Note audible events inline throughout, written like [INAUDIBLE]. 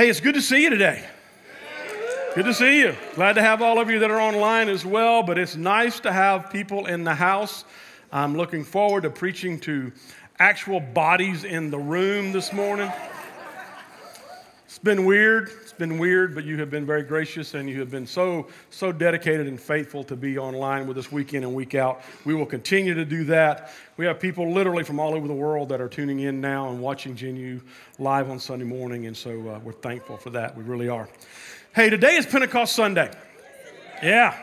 Hey, it's good to see you today. Good to see you. Glad to have all of you that are online as well, but it's nice to have people in the house. I'm looking forward to preaching to actual bodies in the room this morning. It's been weird. It's been weird, but you have been very gracious and you have been so, so dedicated and faithful to be online with us week in and week out. We will continue to do that. We have people literally from all over the world that are tuning in now and watching Genu live on Sunday morning, and so uh, we're thankful for that. We really are. Hey, today is Pentecost Sunday. Yeah.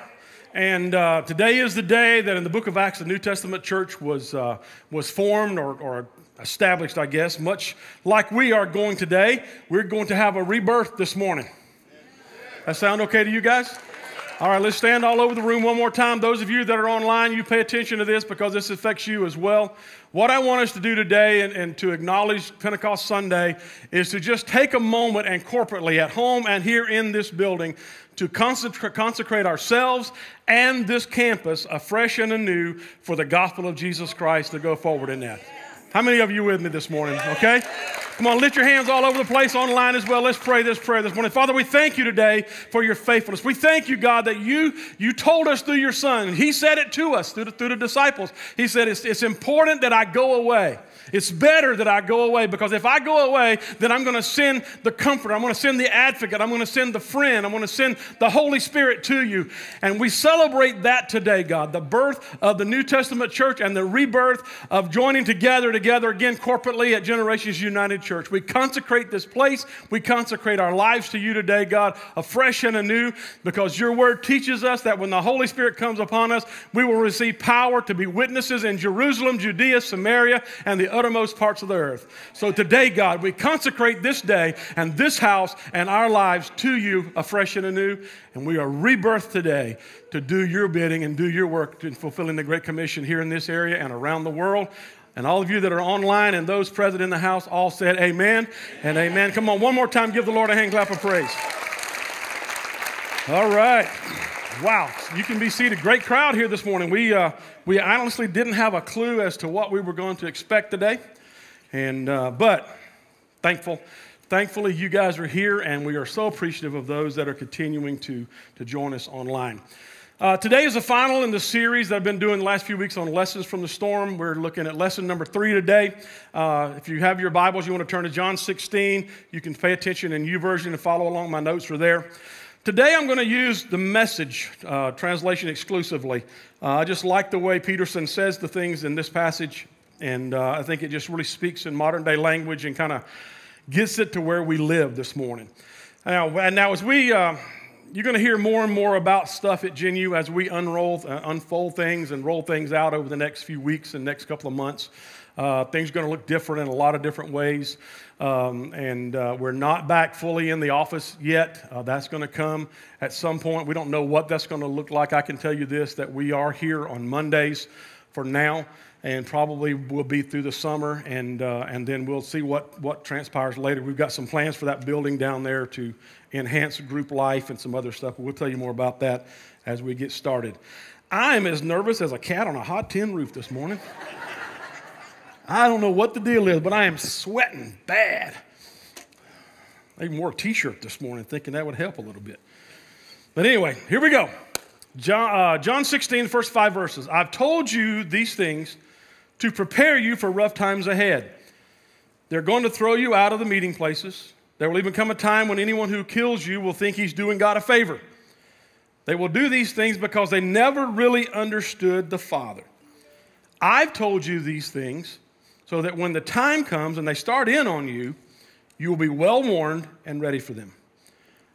And uh, today is the day that in the book of Acts, the New Testament church was, uh, was formed or, or established, I guess, much like we are going today. We're going to have a rebirth this morning. That sound okay to you guys? All right, let's stand all over the room one more time. Those of you that are online, you pay attention to this because this affects you as well. What I want us to do today and, and, to acknowledge Pentecost Sunday is to just take a moment and corporately at home and here in this building to consecrate ourselves and this campus afresh and anew for the gospel of Jesus Christ to go forward in that. How many of you with me this morning? Okay? Come on, lift your hands all over the place online as well. Let's pray this prayer this morning. Father, we thank you today for your faithfulness. We thank you, God, that you, you told us through your Son. He said it to us through the, through the disciples. He said, it's, it's important that I go away. It's better that I go away because if I go away, then I'm going to send the comforter. I'm going to send the advocate. I'm going to send the friend. I'm going to send the Holy Spirit to you. And we celebrate that today, God, the birth of the New Testament church and the rebirth of joining together, together again corporately at Generations United Church. We consecrate this place. We consecrate our lives to you today, God, afresh and anew because your word teaches us that when the Holy Spirit comes upon us, we will receive power to be witnesses in Jerusalem, Judea, Samaria, and the uttermost parts of the earth. So today, God, we consecrate this day and this house and our lives to you afresh and anew. And we are rebirthed today to do your bidding and do your work in fulfilling the Great Commission here in this area and around the world. And all of you that are online and those present in the house all said amen and amen. Come on, one more time, give the Lord a hand clap of praise. All right. Wow, you can be seated. Great crowd here this morning. We, uh, we honestly didn't have a clue as to what we were going to expect today. And, uh, but thankful, thankfully, you guys are here, and we are so appreciative of those that are continuing to, to join us online. Uh, today is the final in the series that I've been doing the last few weeks on lessons from the storm. We're looking at lesson number three today. Uh, if you have your Bibles, you want to turn to John 16. You can pay attention in U YouVersion and follow along. My notes are there. Today I'm going to use the message uh, translation exclusively. Uh, I just like the way Peterson says the things in this passage, and uh, I think it just really speaks in modern day language and kind of gets it to where we live this morning. Now, now as we, uh, you're going to hear more and more about stuff at Genu as we unroll, uh, unfold things and roll things out over the next few weeks and next couple of months. Uh, things are going to look different in a lot of different ways. Um, and uh, we're not back fully in the office yet. Uh, that's going to come at some point. We don't know what that's going to look like. I can tell you this that we are here on Mondays for now and probably will be through the summer, and, uh, and then we'll see what, what transpires later. We've got some plans for that building down there to enhance group life and some other stuff, we'll tell you more about that as we get started. I'm as nervous as a cat on a hot tin roof this morning. I don't know what the deal is, but I am sweating bad. I even wore a t shirt this morning thinking that would help a little bit. But anyway, here we go. John, uh, John 16, first five verses. I've told you these things to prepare you for rough times ahead. They're going to throw you out of the meeting places. There will even come a time when anyone who kills you will think he's doing God a favor. They will do these things because they never really understood the Father. I've told you these things so that when the time comes and they start in on you, you will be well warned and ready for them.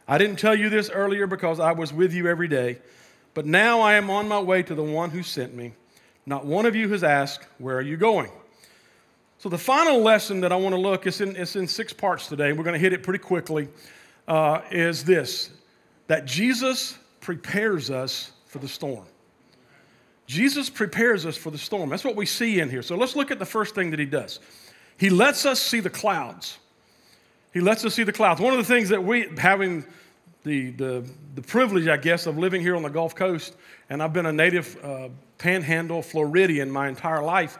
I didn't tell you this earlier because I was with you every day, but now I am on my way to the one who sent me. Not one of you has asked, Where are you going? So, the final lesson that I want to look is in, it's in six parts today. We're going to hit it pretty quickly. Uh, is this that Jesus prepares us for the storm. Jesus prepares us for the storm. That's what we see in here. So let's look at the first thing that he does. He lets us see the clouds. He lets us see the clouds. One of the things that we, having the, the, the privilege, I guess, of living here on the Gulf Coast, and I've been a native uh, panhandle Floridian my entire life,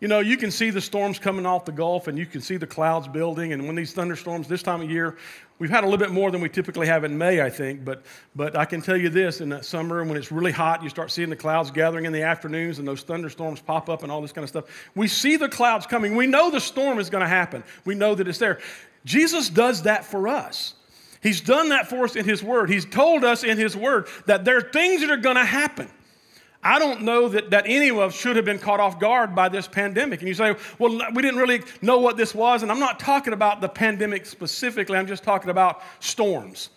You know, you can see the storms coming off the Gulf and you can see the clouds building. And when these thunderstorms this time of year, we've had a little bit more than we typically have in May, I think. But, but I can tell you this in that summer, when it's really hot, you start seeing the clouds gathering in the afternoons and those thunderstorms pop up and all this kind of stuff. We see the clouds coming. We know the storm is going to happen, we know that it's there. Jesus does that for us. He's done that for us in His Word. He's told us in His Word that there are things that are going to happen. I don't know that, that any of us should have been caught off guard by this pandemic. And you say, well, we didn't really know what this was. And I'm not talking about the pandemic specifically, I'm just talking about storms,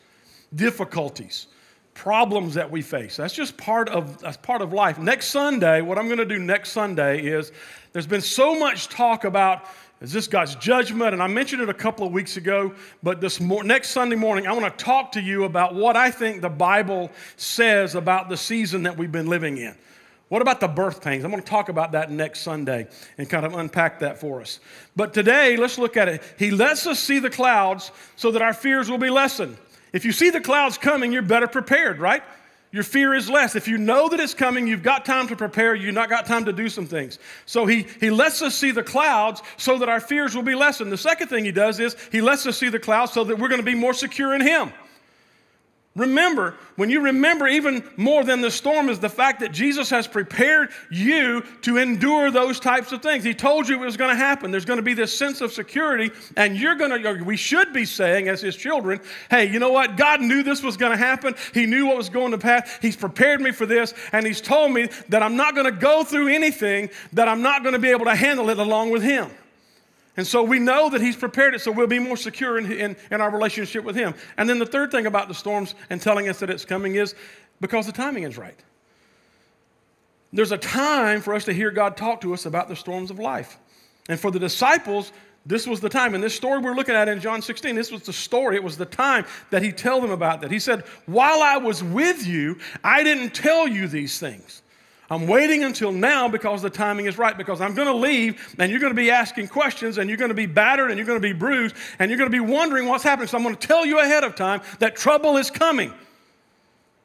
difficulties, problems that we face. That's just part of, that's part of life. Next Sunday, what I'm going to do next Sunday is there's been so much talk about is this God's judgment? And I mentioned it a couple of weeks ago, but this next Sunday morning, I want to talk to you about what I think the Bible says about the season that we've been living in. What about the birth pains? I'm going to talk about that next Sunday and kind of unpack that for us. But today, let's look at it. He lets us see the clouds so that our fears will be lessened. If you see the clouds coming, you're better prepared, right? Your fear is less. If you know that it's coming, you've got time to prepare, you've not got time to do some things. So he, he lets us see the clouds so that our fears will be lessened. The second thing he does is he lets us see the clouds so that we're going to be more secure in him. Remember, when you remember even more than the storm is the fact that Jesus has prepared you to endure those types of things. He told you it was going to happen. There's going to be this sense of security, and you're going to, we should be saying as his children, hey, you know what? God knew this was going to happen. He knew what was going to pass. He's prepared me for this, and he's told me that I'm not going to go through anything that I'm not going to be able to handle it along with him. And so we know that He's prepared it so we'll be more secure in, in, in, our relationship with Him. And then the third thing about the storms and telling us that it's coming is because the timing is right. There's a time for us to hear God talk to us about the storms of life. And for the disciples, this was the time. And this story we're looking at in John 16, this was the story. It was the time that He told them about that. He said, While I was with you, I didn't tell you these things. I'm waiting until now because the timing is right, because I'm going to leave and you're going to be asking questions and you're going to be battered and you're going to be bruised and you're going to be wondering what's happening. So I'm going to tell you ahead of time that trouble is coming.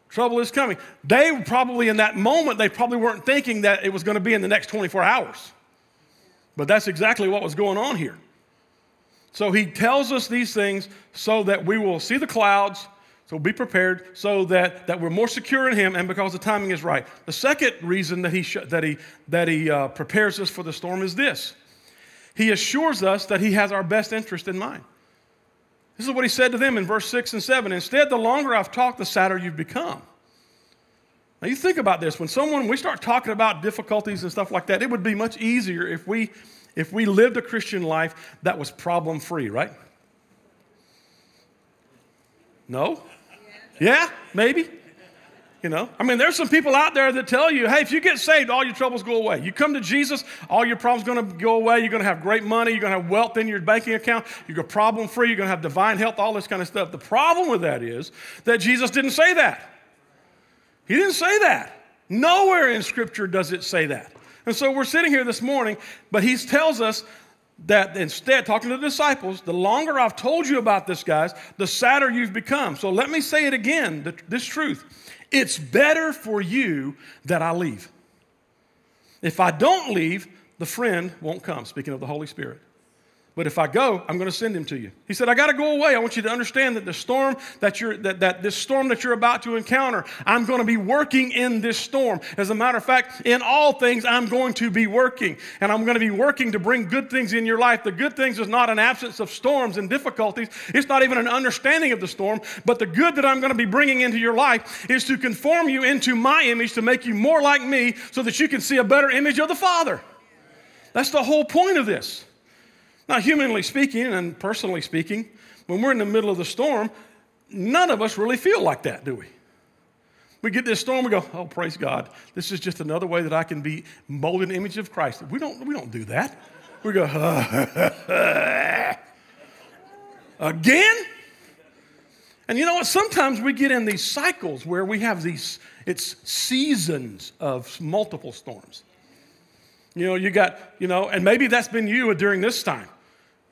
Trouble is coming. They probably, in that moment, they probably weren't thinking that it was going to be in the next 24 hours. But that's exactly what was going on here. So he tells us these things so that we will see the clouds so be prepared so that, that we're more secure in Him and because the timing is right. The second reason that He, sh- that he, that he uh, prepares us for the storm is this He assures us that He has our best interest in mind. This is what He said to them in verse 6 and 7. Instead, the longer I've talked, the sadder you've become. Now, you think about this. When someone, we start talking about difficulties and stuff like that, it would be much easier if we, if we lived a Christian life that was problem free, right? No? Yeah, maybe. You know, I mean, there's some people out there that tell you, hey, if you get saved, all your troubles go away. You come to Jesus, all your problems going to go away. You're going to have great money. You're going to have wealth in your banking account. You're problem free. You're going to have divine health, all this kind of stuff. The problem with that is that Jesus didn't say that. He didn't say that. Nowhere in Scripture does it say that. And so we're sitting here this morning, but he tells us that instead, talking to the disciples, the longer I've told you about this, guys, the sadder you've become. So let me say it again this truth. It's better for you that I leave. If I don't leave, the friend won't come, speaking of the Holy Spirit. But if I go, I'm going to send him to you. He said, I got to go away. I want you to understand that the storm that you're, that, that this storm that you're about to encounter, I'm going to be working in this storm. As a matter of fact, in all things, I'm going to be working. And I'm going to be working to bring good things in your life. The good things is not an absence of storms and difficulties. It's not even an understanding of the storm. But the good that I'm going to be bringing into your life is to conform you into my image, to make you more like me, so that you can see a better image of the Father. That's the whole point of this. Now, humanly speaking and personally speaking, when we're in the middle of the storm, none of us really feel like that, do we? We get this storm, we go, oh, praise God. This is just another way that I can be molded in image of Christ. We don't, we don't do that. We go, [LAUGHS] again? And you know what? Sometimes we get in these cycles where we have these, it's seasons of multiple storms. You know, you got, you know, and maybe that's been you during this time.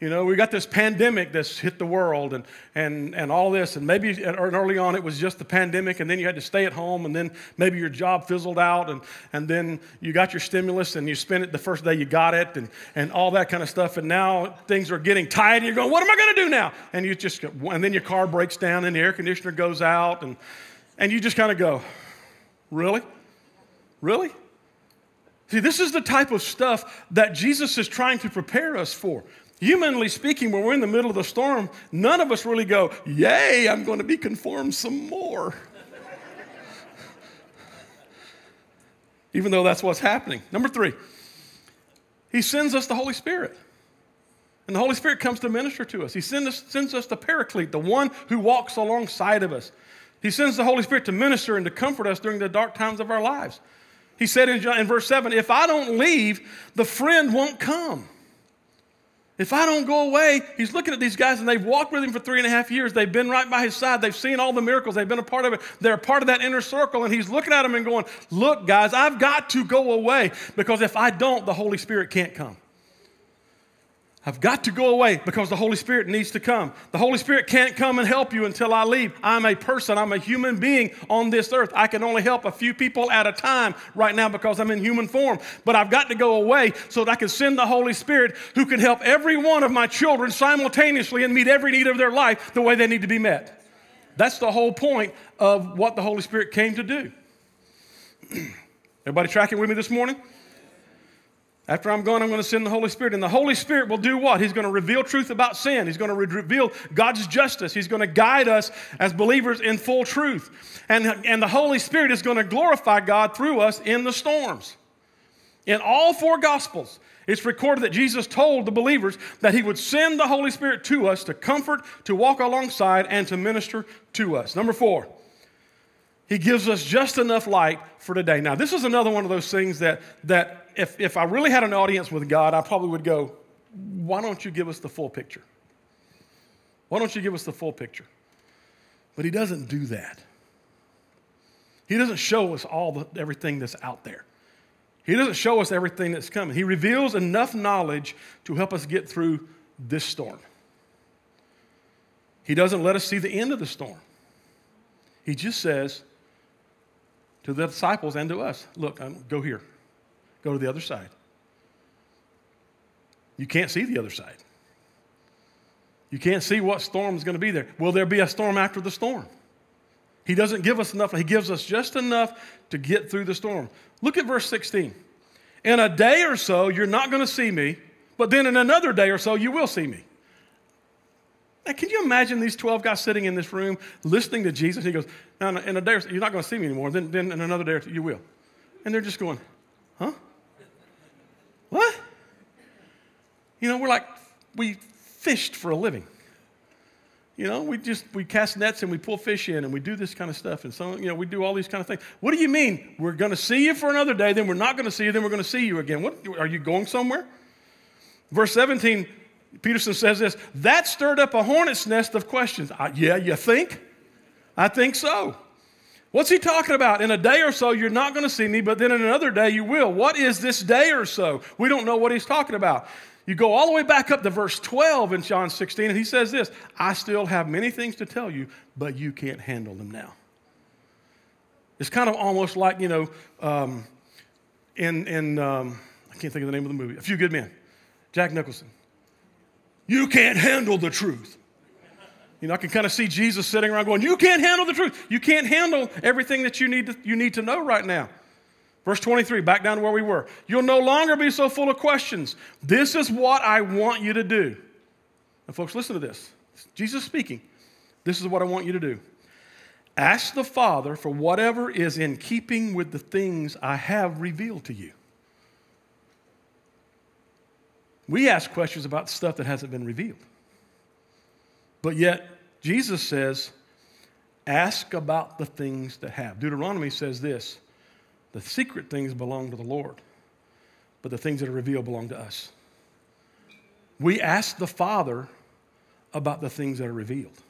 You know, we got this pandemic that's hit the world and, and, and all this. And maybe early on it was just the pandemic, and then you had to stay at home, and then maybe your job fizzled out, and, and then you got your stimulus and you spent it the first day you got it, and, and all that kind of stuff. And now things are getting tight, and you're going, What am I going to do now? And you just, and then your car breaks down, and the air conditioner goes out, and, and you just kind of go, Really? Really? See, this is the type of stuff that Jesus is trying to prepare us for. Humanly speaking, when we're in the middle of the storm, none of us really go, Yay, I'm going to be conformed some more. Even though that's what's happening. Number three, He sends us the Holy Spirit. And the Holy Spirit comes to minister to us. He sends us, sends us the Paraclete, the one who walks alongside of us. He sends the Holy Spirit to minister and to comfort us during the dark times of our lives. He said in, in verse 7 If I don't leave, the friend won't come. If I don't go away, he's looking at these guys and they've walked with him for three and a half years. They've been right by his side. They've seen all the miracles. They've been a part of it. They're a part of that inner circle. And he's looking at them and going, Look, guys, I've got to go away because if I don't, the Holy Spirit can't come. I've got to go away because the Holy Spirit needs to come. The Holy Spirit can't come and help you until I leave. I'm a person, I'm a human being on this earth. I can only help a few people at a time right now because I'm in human form. But I've got to go away so that I can send the Holy Spirit who can help every one of my children simultaneously and meet every need of their life the way they need to be met. That's the whole point of what the Holy Spirit came to do. [CLEARS THROAT] Everybody tracking with me this morning? After I'm gone, I'm going to send the Holy Spirit. And the Holy Spirit will do what? He's going to reveal truth about sin. He's going to re- reveal God's justice. He's going to guide us as believers in full truth. And, and the Holy Spirit is going to glorify God through us in the storms. In all four Gospels, it's recorded that Jesus told the believers that He would send the Holy Spirit to us to comfort, to walk alongside, and to minister to us. Number four, He gives us just enough light for today. Now, this is another one of those things that, that if, if I really had an audience with God, I probably would go, why don't you give us the full picture? Why don't you give us the full picture? But he doesn't do that. He doesn't show us all the, everything that's out there. He doesn't show us everything that's coming. He reveals enough knowledge to help us get through this storm. He doesn't let us see the end of the storm. He just says to the disciples and to us, look, um, go here. Go to the other side. You can't see the other side. You can't see what storm is going to be there. Will there be a storm after the storm? He doesn't give us enough. He gives us just enough to get through the storm. Look at verse 16. In a day or so, you're not going to see me, but then in another day or so, you will see me. Now, can you imagine these 12 guys sitting in this room listening to Jesus? He goes, no, no, in a day you're not going to see me anymore. Then, then in another day or you will. And they're just going, huh? What? You know, we're like, we fished for a living. You know, we just we cast nets and we pull fish in and we do this kind of stuff and so you know we do all these kind of things. What do you mean? We're going to see you for another day, then we're not going to see you, then we're going to see you again. What are you going somewhere? Verse 17, Peterson says this, that stirred up a hornet's nest of questions. Uh, yeah, you think? I think so. What's he talking about? In a day or so, you're not going to see me, but then in another day, you will. What is this day or so? We don't know what he's talking about. You go all the way back up to verse 12 in John 16, and he says this I still have many things to tell you, but you can't handle them now. It's kind of almost like, you know, um, in, in um, I can't think of the name of the movie, A Few Good Men, Jack Nicholson. You can't handle the truth. You know, I can kind of see Jesus sitting around going, You can't handle the truth. You can't handle everything that you need to, you need to know right now. Verse 23, back down to where we were. You'll no longer be so full of questions. This is what I want you to do. And, folks, listen to this. Jesus speaking. This is what I want you to do. Ask the Father for whatever is in keeping with the things I have revealed to you. We ask questions about stuff that hasn't been revealed. But yet, Jesus says, ask about the things that have. Deuteronomy says this the secret things belong to the Lord, but the things that are revealed belong to us. We ask the Father about the things that are revealed.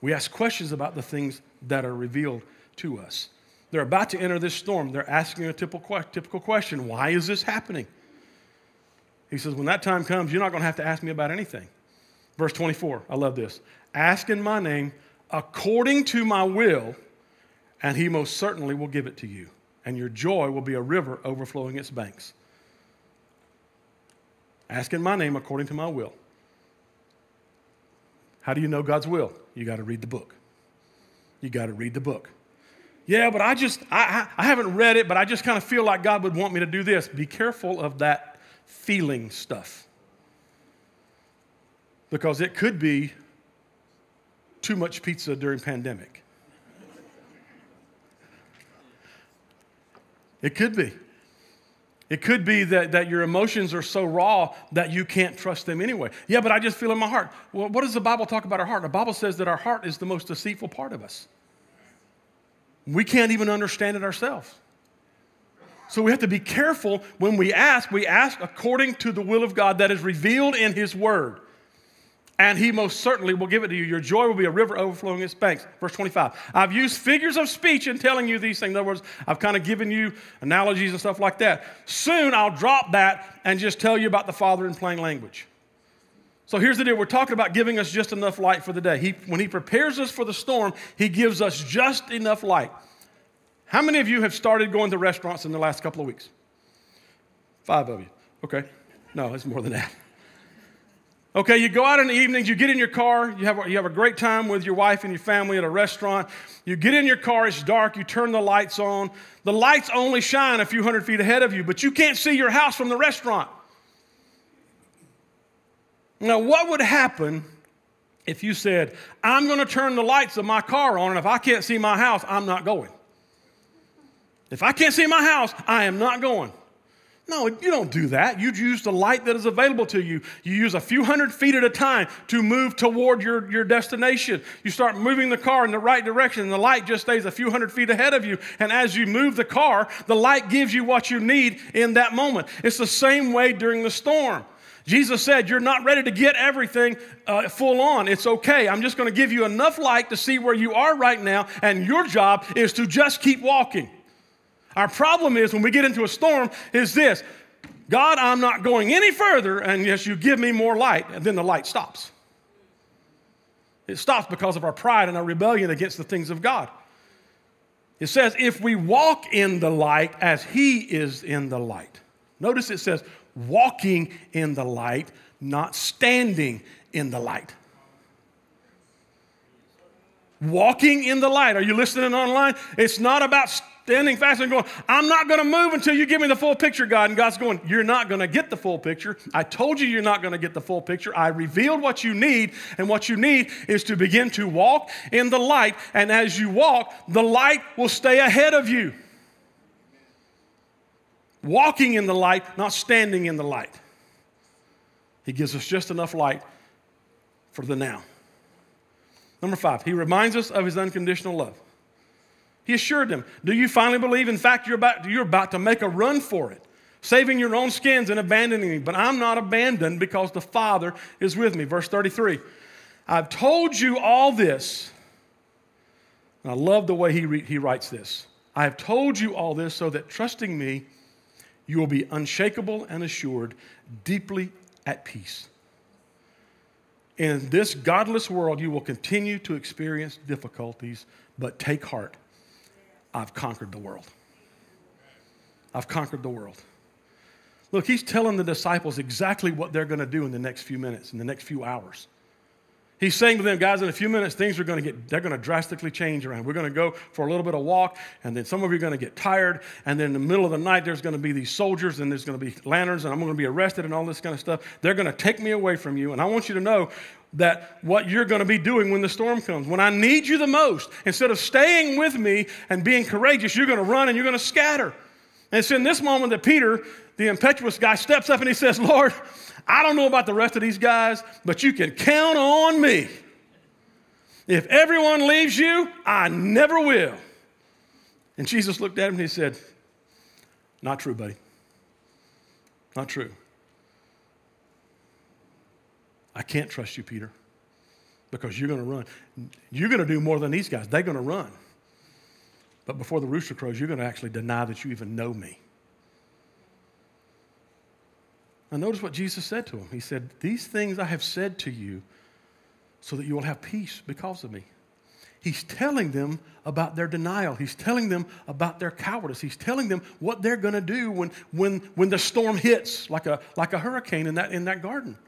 We ask questions about the things that are revealed to us. They're about to enter this storm. They're asking a typical question Why is this happening? He says, When that time comes, you're not going to have to ask me about anything. Verse 24, I love this. Ask in my name according to my will, and he most certainly will give it to you. And your joy will be a river overflowing its banks. Ask in my name according to my will. How do you know God's will? You got to read the book. You got to read the book. Yeah, but I just, I, I, I haven't read it, but I just kind of feel like God would want me to do this. Be careful of that feeling stuff. Because it could be too much pizza during pandemic. It could be. It could be that, that your emotions are so raw that you can't trust them anyway. Yeah, but I just feel in my heart. Well, what does the Bible talk about our heart? The Bible says that our heart is the most deceitful part of us. We can't even understand it ourselves. So we have to be careful when we ask. We ask according to the will of God that is revealed in His Word. And He most certainly will give it to you. Your joy will be a river overflowing its banks. Verse 25. I've used figures of speech in telling you these things. In other words, I've kind of given you analogies and stuff like that. Soon I'll drop that and just tell you about the Father in plain language. So here's the deal. We're talking about giving us just enough light for the day. He, when He prepares us for the storm, He gives us just enough light. How many of you have started going to restaurants in the last couple of weeks? Five of you. Okay. No, it's more than that. Okay, you go out in the evenings, you get in your car, you have, a, you have a great time with your wife and your family at a restaurant. You get in your car, it's dark, you turn the lights on. The lights only shine a few hundred feet ahead of you, but you can't see your house from the restaurant. Now, what would happen if you said, I'm going to turn the lights of my car on, and if I can't see my house, I'm not going? If I can't see my house, I am not going. No, you don't do that. You use the light that is available to you. You use a few hundred feet at a time to move toward your, your destination. You start moving the car in the right direction, and the light just stays a few hundred feet ahead of you. And as you move the car, the light gives you what you need in that moment. It's the same way during the storm. Jesus said, You're not ready to get everything uh, full on. It's okay. I'm just going to give you enough light to see where you are right now, and your job is to just keep walking. Our problem is when we get into a storm is this God, I'm not going any further, yes, you give me more light, and then the light stops. It stops because of our pride and our rebellion against the things of God. It says, if we walk in the light as He is in the light. Notice it says, walking in the light, not standing in the light. Walking in the light. Are you listening online? It's not about standing fast and going, I'm not going to move until you give me the full picture, God. And God's going, You're not going to get the full picture. I told you you're not going to get the full picture. I revealed what you need, and what you need is to begin to walk in the light. And as you walk, the light will stay ahead of you walking in the light, not standing in the light. He gives us just enough light for the now. Number five, he reminds us of his unconditional love. He assured them, Do you finally believe? In fact, you're about, you're about to make a run for it, saving your own skins and abandoning me. But I'm not abandoned because the Father is with me. Verse 33 I've told you all this. And I love the way he, re- he writes this. I have told you all this so that trusting me, you will be unshakable and assured, deeply at peace. In this godless world, you will continue to experience difficulties, but take heart. I've conquered the world. I've conquered the world. Look, he's telling the disciples exactly what they're going to do in the next few minutes, in the next few hours. He's saying to them, guys, in a few minutes, things are going to get, they're going to drastically change around. We're going to go for a little bit of walk, and then some of you are going to get tired, and then in the middle of the night, there's going to be these soldiers, and there's going to be lanterns, and I'm going to be arrested, and all this kind of stuff. They're going to take me away from you, and I want you to know that what you're going to be doing when the storm comes. When I need you the most, instead of staying with me and being courageous, you're going to run and you're going to scatter. And it's in this moment that Peter, the impetuous guy, steps up and he says, Lord, I don't know about the rest of these guys, but you can count on me. If everyone leaves you, I never will. And Jesus looked at him and he said, Not true, buddy. Not true. I can't trust you, Peter, because you're going to run. You're going to do more than these guys. They're going to run. But before the rooster crows, you're going to actually deny that you even know me. Now, notice what Jesus said to him. He said, These things I have said to you so that you will have peace because of me. He's telling them about their denial. He's telling them about their cowardice. He's telling them what they're going to do when, when, when the storm hits, like a, like a hurricane in that, in that garden.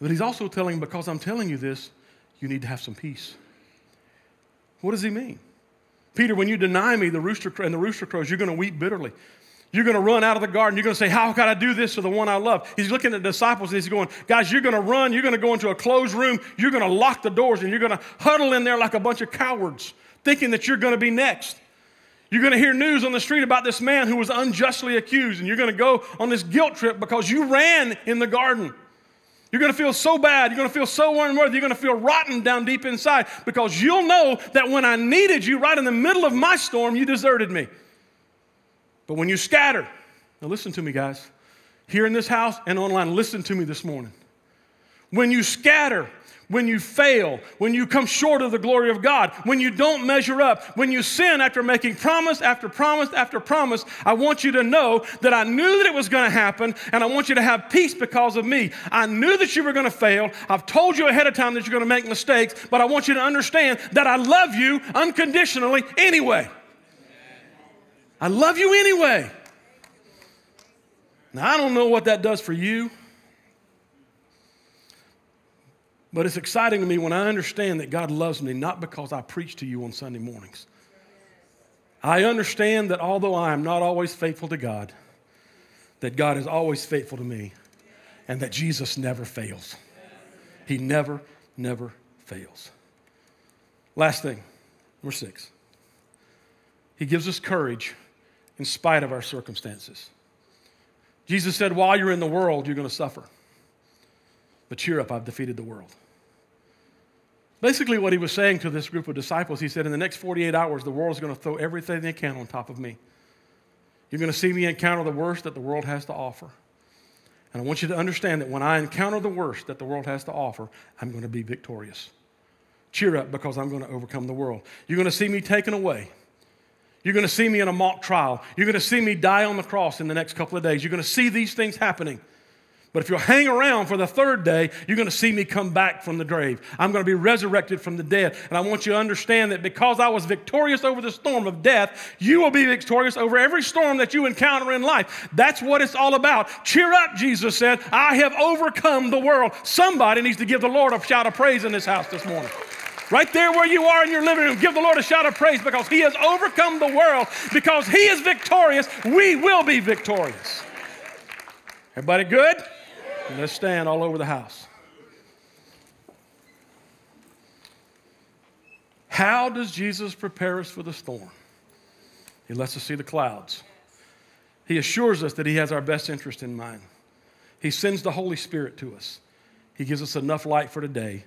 But he's also telling, because I'm telling you this, you need to have some peace. What does he mean? Peter, when you deny me, the rooster and the rooster crows, you're going to weep bitterly. You're going to run out of the garden. You're going to say, How can I do this to the one I love? He's looking at the disciples and he's going, Guys, you're going to run. You're going to go into a closed room. You're going to lock the doors and you're going to huddle in there like a bunch of cowards, thinking that you're going to be next. You're going to hear news on the street about this man who was unjustly accused, and you're going to go on this guilt trip because you ran in the garden. You're going to feel so bad. You're going to feel so unworthy. You're going to feel rotten down deep inside because you'll know that when I needed you right in the middle of my storm, you deserted me. But when you scatter, now listen to me, guys, here in this house and online, listen to me this morning. When you scatter, when you fail, when you come short of the glory of God, when you don't measure up, when you sin after making promise after promise after promise, I want you to know that I knew that it was going to happen and I want you to have peace because of me. I knew that you were going to fail. I've told you ahead of time that you're going to make mistakes, but I want you to understand that I love you unconditionally anyway. I love you anyway. Now, I don't know what that does for you, but it's exciting to me when I understand that God loves me, not because I preach to you on Sunday mornings. I understand that although I am not always faithful to God, that God is always faithful to me, and that Jesus never fails. He never, never fails. Last thing, number six. He gives us courage in spite of our circumstances. Jesus said, While you're in the world, you're going to suffer. But cheer up, I've defeated the world. Basically, what he was saying to this group of disciples, he said, In the next 48 hours, the world is going to throw everything they can on top of me. You're going to see me encounter the worst that the world has to offer. And I want you to understand that when I encounter the worst that the world has to offer, I'm going to be victorious. Cheer up because I'm going to overcome the world. You're going to see me taken away. You're going to see me in a mock trial. You're going to see me die on the cross in the next couple of days. You're going to see these things happening. But if you'll hang around for the third day, you're going to see me come back from the grave. I'm going to be resurrected from the dead. And I want you to understand that because I was victorious over the storm of death, you will be victorious over every storm that you encounter in life. That's what it's all about. Cheer up, Jesus said. I have overcome the world. Somebody needs to give the Lord a shout of praise in this house this morning. Right there where you are in your living room, give the Lord a shout of praise because He has overcome the world. Because He is victorious, we will be victorious. Everybody good? Let's stand all over the house. How does Jesus prepare us for the storm? He lets us see the clouds. He assures us that He has our best interest in mind. He sends the Holy Spirit to us. He gives us enough light for today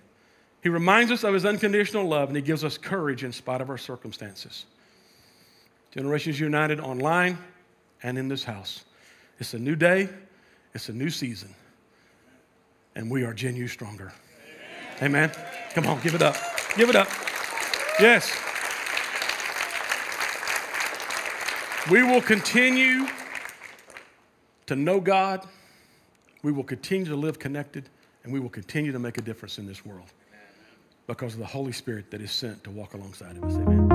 he reminds us of his unconditional love and he gives us courage in spite of our circumstances. Generations United online and in this house. It's a new day, it's a new season, and we are Gen stronger. Amen. Amen. Come on, give it up. Give it up. Yes. We will continue to know God, we will continue to live connected, and we will continue to make a difference in this world because of the Holy Spirit that is sent to walk alongside of us. Amen.